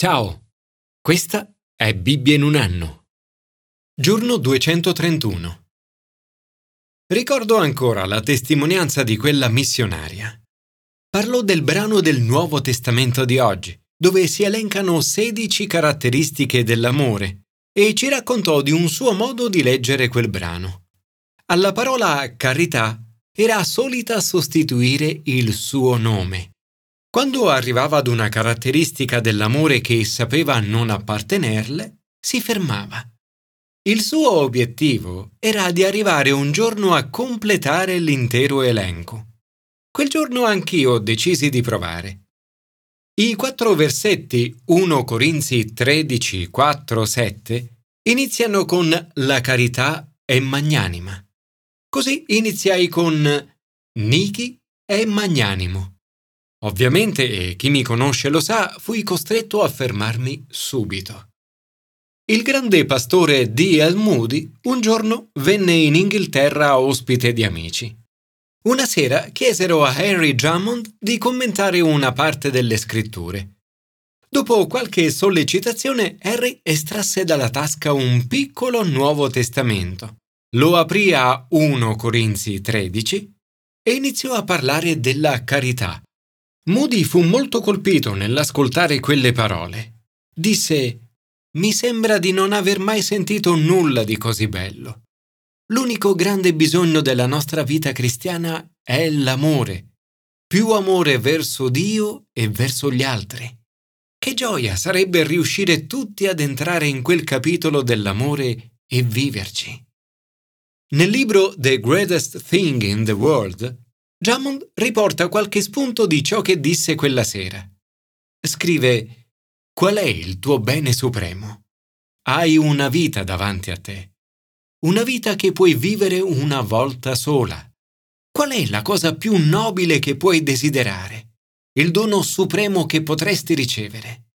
Ciao, questa è Bibbia in un anno. Giorno 231. Ricordo ancora la testimonianza di quella missionaria. Parlò del brano del Nuovo Testamento di oggi, dove si elencano 16 caratteristiche dell'amore, e ci raccontò di un suo modo di leggere quel brano. Alla parola carità era solita sostituire il suo nome. Quando arrivava ad una caratteristica dell'amore che sapeva non appartenerle, si fermava. Il suo obiettivo era di arrivare un giorno a completare l'intero elenco. Quel giorno anch'io decisi di provare. I quattro versetti 1 Corinzi 13, 4, 7 iniziano con la carità è magnanima. Così iniziai con Niki è magnanimo. Ovviamente, e chi mi conosce lo sa, fui costretto a fermarmi subito. Il grande pastore D.L. Moody un giorno venne in Inghilterra ospite di amici. Una sera chiesero a Henry Drummond di commentare una parte delle scritture. Dopo qualche sollecitazione, Harry estrasse dalla tasca un piccolo Nuovo Testamento, lo aprì a 1 Corinzi 13 e iniziò a parlare della carità, Moody fu molto colpito nell'ascoltare quelle parole. Disse Mi sembra di non aver mai sentito nulla di così bello. L'unico grande bisogno della nostra vita cristiana è l'amore, più amore verso Dio e verso gli altri. Che gioia sarebbe riuscire tutti ad entrare in quel capitolo dell'amore e viverci. Nel libro The Greatest Thing in the World Drummond riporta qualche spunto di ciò che disse quella sera. Scrive Qual è il tuo bene supremo? Hai una vita davanti a te. Una vita che puoi vivere una volta sola. Qual è la cosa più nobile che puoi desiderare? Il dono supremo che potresti ricevere.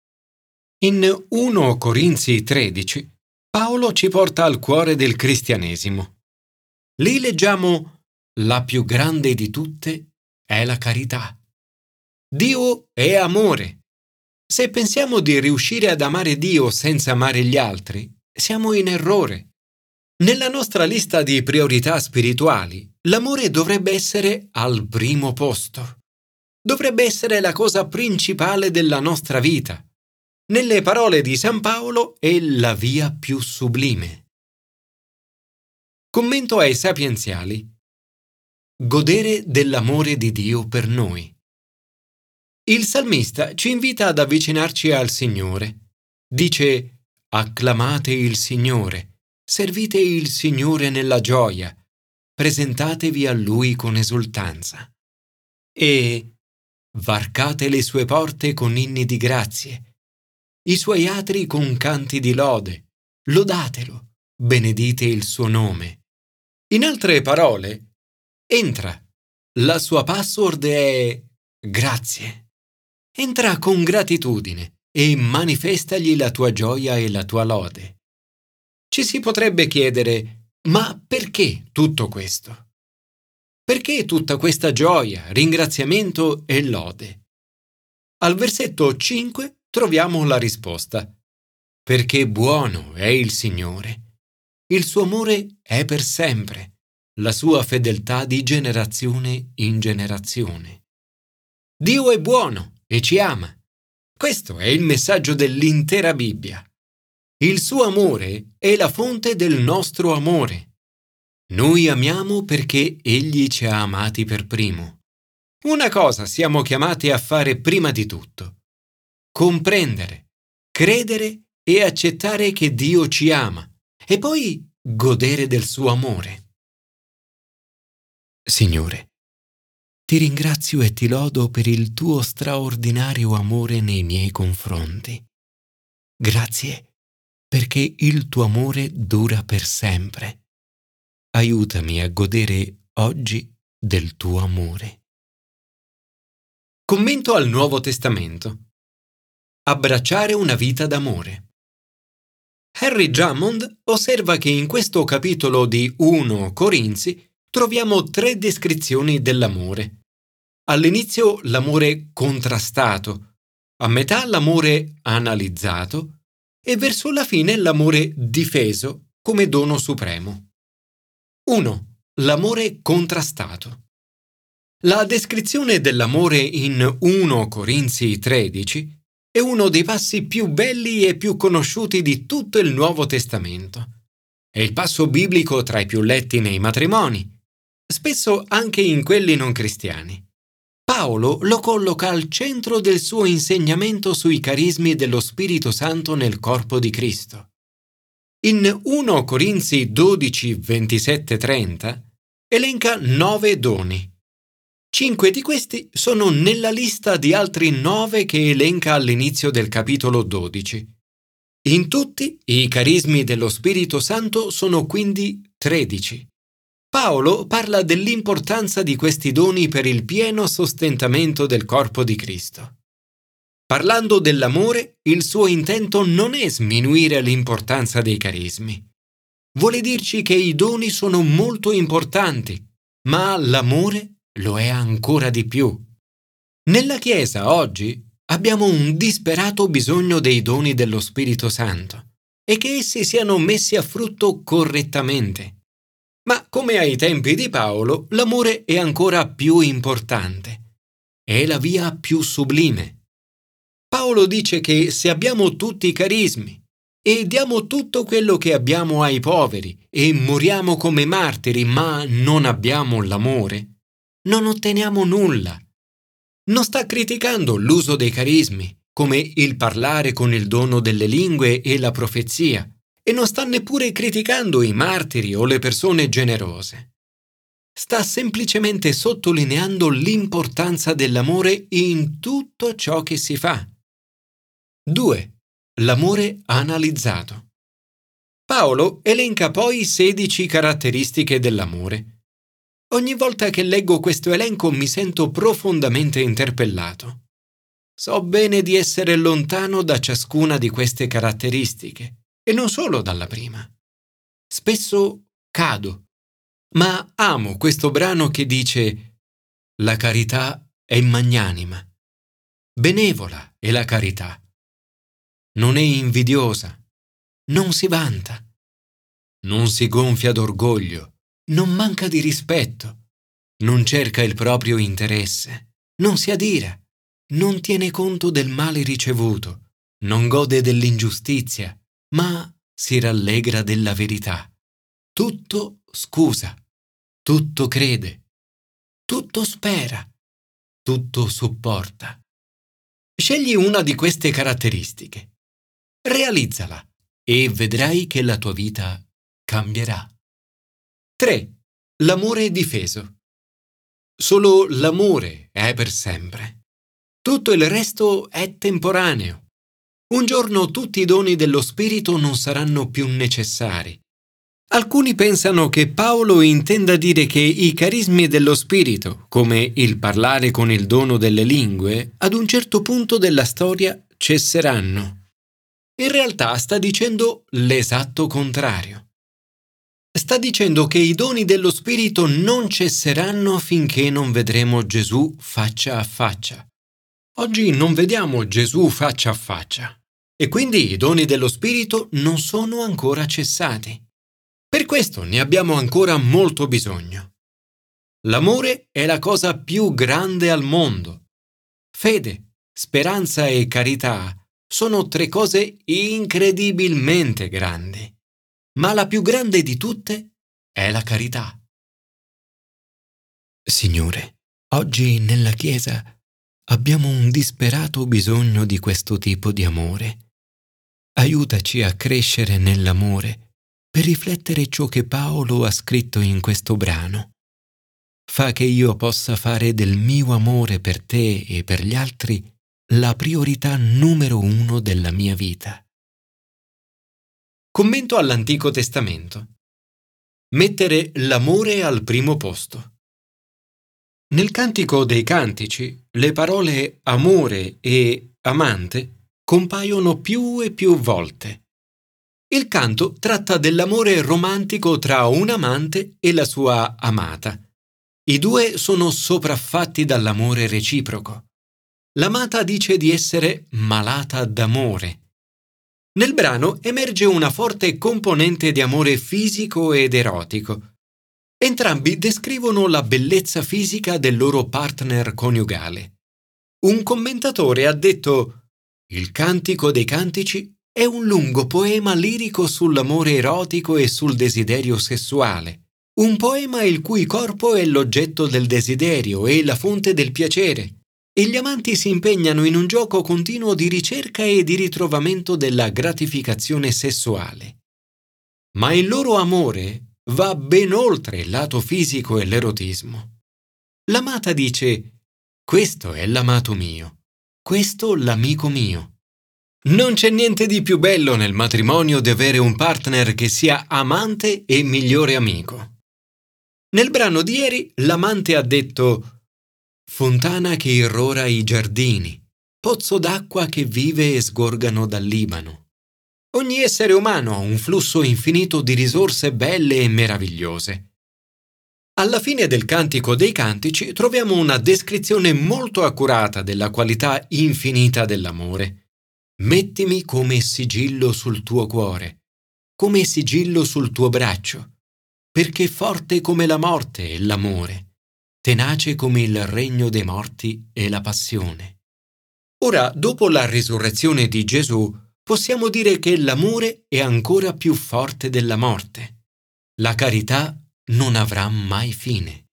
In 1 Corinzi 13 Paolo ci porta al cuore del cristianesimo. Lì leggiamo la più grande di tutte è la carità. Dio è amore. Se pensiamo di riuscire ad amare Dio senza amare gli altri, siamo in errore. Nella nostra lista di priorità spirituali, l'amore dovrebbe essere al primo posto. Dovrebbe essere la cosa principale della nostra vita. Nelle parole di San Paolo è la via più sublime. Commento ai sapienziali Godere dell'amore di Dio per noi. Il salmista ci invita ad avvicinarci al Signore. Dice, acclamate il Signore, servite il Signore nella gioia, presentatevi a Lui con esultanza. E varcate le sue porte con inni di grazie, i suoi atri con canti di lode, lodatelo, benedite il suo nome. In altre parole, Entra. La sua password è grazie. Entra con gratitudine e manifestagli la tua gioia e la tua lode. Ci si potrebbe chiedere, ma perché tutto questo? Perché tutta questa gioia, ringraziamento e lode? Al versetto 5 troviamo la risposta. Perché buono è il Signore. Il suo amore è per sempre la sua fedeltà di generazione in generazione. Dio è buono e ci ama. Questo è il messaggio dell'intera Bibbia. Il suo amore è la fonte del nostro amore. Noi amiamo perché Egli ci ha amati per primo. Una cosa siamo chiamati a fare prima di tutto. Comprendere, credere e accettare che Dio ci ama e poi godere del suo amore. Signore, ti ringrazio e ti lodo per il tuo straordinario amore nei miei confronti. Grazie perché il tuo amore dura per sempre. Aiutami a godere oggi del tuo amore. Commento al Nuovo Testamento. Abbracciare una vita d'amore. Harry Drummond osserva che in questo capitolo di 1 Corinzi troviamo tre descrizioni dell'amore. All'inizio l'amore contrastato, a metà l'amore analizzato e verso la fine l'amore difeso come dono supremo. 1. L'amore contrastato. La descrizione dell'amore in 1 Corinzi 13 è uno dei passi più belli e più conosciuti di tutto il Nuovo Testamento. È il passo biblico tra i più letti nei matrimoni, spesso anche in quelli non cristiani. Paolo lo colloca al centro del suo insegnamento sui carismi dello Spirito Santo nel corpo di Cristo. In 1 Corinzi 12, 27, 30 elenca nove doni. Cinque di questi sono nella lista di altri nove che elenca all'inizio del capitolo 12. In tutti i carismi dello Spirito Santo sono quindi tredici. Paolo parla dell'importanza di questi doni per il pieno sostentamento del corpo di Cristo. Parlando dell'amore, il suo intento non è sminuire l'importanza dei carismi. Vuole dirci che i doni sono molto importanti, ma l'amore lo è ancora di più. Nella Chiesa oggi abbiamo un disperato bisogno dei doni dello Spirito Santo e che essi siano messi a frutto correttamente. Ma come ai tempi di Paolo, l'amore è ancora più importante. È la via più sublime. Paolo dice che se abbiamo tutti i carismi e diamo tutto quello che abbiamo ai poveri e moriamo come martiri ma non abbiamo l'amore, non otteniamo nulla. Non sta criticando l'uso dei carismi, come il parlare con il dono delle lingue e la profezia, e non sta neppure criticando i martiri o le persone generose. Sta semplicemente sottolineando l'importanza dell'amore in tutto ciò che si fa. 2. L'amore analizzato. Paolo elenca poi 16 caratteristiche dell'amore. Ogni volta che leggo questo elenco mi sento profondamente interpellato. So bene di essere lontano da ciascuna di queste caratteristiche e non solo dalla prima. Spesso cado, ma amo questo brano che dice La carità è magnanima, benevola è la carità, non è invidiosa, non si vanta, non si gonfia d'orgoglio, non manca di rispetto, non cerca il proprio interesse, non si adira, non tiene conto del male ricevuto, non gode dell'ingiustizia, ma si rallegra della verità. Tutto scusa, tutto crede, tutto spera, tutto supporta. Scegli una di queste caratteristiche, realizzala e vedrai che la tua vita cambierà. 3. L'amore difeso. Solo l'amore è per sempre. Tutto il resto è temporaneo. Un giorno tutti i doni dello Spirito non saranno più necessari. Alcuni pensano che Paolo intenda dire che i carismi dello Spirito, come il parlare con il dono delle lingue, ad un certo punto della storia cesseranno. In realtà sta dicendo l'esatto contrario. Sta dicendo che i doni dello Spirito non cesseranno finché non vedremo Gesù faccia a faccia. Oggi non vediamo Gesù faccia a faccia e quindi i doni dello Spirito non sono ancora cessati. Per questo ne abbiamo ancora molto bisogno. L'amore è la cosa più grande al mondo. Fede, speranza e carità sono tre cose incredibilmente grandi, ma la più grande di tutte è la carità. Signore, oggi nella Chiesa abbiamo un disperato bisogno di questo tipo di amore Aiutaci a crescere nell'amore per riflettere ciò che Paolo ha scritto in questo brano. Fa che io possa fare del mio amore per te e per gli altri la priorità numero uno della mia vita. Commento all'Antico Testamento. Mettere l'amore al primo posto. Nel Cantico dei Cantici le parole amore e amante compaiono più e più volte. Il canto tratta dell'amore romantico tra un amante e la sua amata. I due sono sopraffatti dall'amore reciproco. l'amata dice di essere malata d'amore. Nel brano emerge una forte componente di amore fisico ed erotico. Entrambi descrivono la bellezza fisica del loro partner coniugale. Un commentatore ha detto Il Cantico dei Cantici è un lungo poema lirico sull'amore erotico e sul desiderio sessuale, un poema il cui corpo è l'oggetto del desiderio e la fonte del piacere, e gli amanti si impegnano in un gioco continuo di ricerca e di ritrovamento della gratificazione sessuale. Ma il loro amore va ben oltre il lato fisico e l'erotismo. L'amata dice, questo è l'amato mio, questo l'amico mio. Non c'è niente di più bello nel matrimonio di avere un partner che sia amante e migliore amico. Nel brano di ieri l'amante ha detto Fontana che irrora i giardini, pozzo d'acqua che vive e sgorgano dal Libano. Ogni essere umano ha un flusso infinito di risorse belle e meravigliose. Alla fine del Cantico dei Cantici troviamo una descrizione molto accurata della qualità infinita dell'amore. Mettimi come sigillo sul tuo cuore, come sigillo sul tuo braccio, perché forte come la morte è l'amore, tenace come il regno dei morti e la passione. Ora, dopo la risurrezione di Gesù, possiamo dire che l'amore è ancora più forte della morte. La carità non avrà mai fine.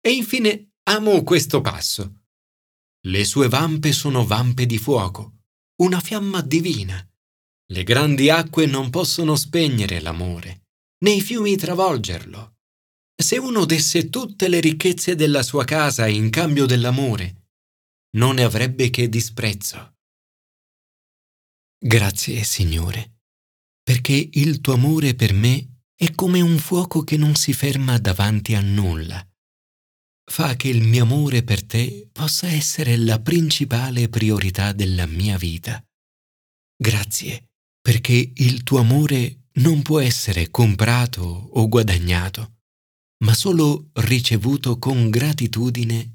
E infine amo questo passo. Le sue vampe sono vampe di fuoco, una fiamma divina. Le grandi acque non possono spegnere l'amore, né i fiumi travolgerlo. Se uno desse tutte le ricchezze della sua casa in cambio dell'amore, non ne avrebbe che disprezzo. Grazie, Signore, perché il tuo amore per me è come un fuoco che non si ferma davanti a nulla. Fa che il mio amore per te possa essere la principale priorità della mia vita. Grazie, perché il tuo amore non può essere comprato o guadagnato, ma solo ricevuto con gratitudine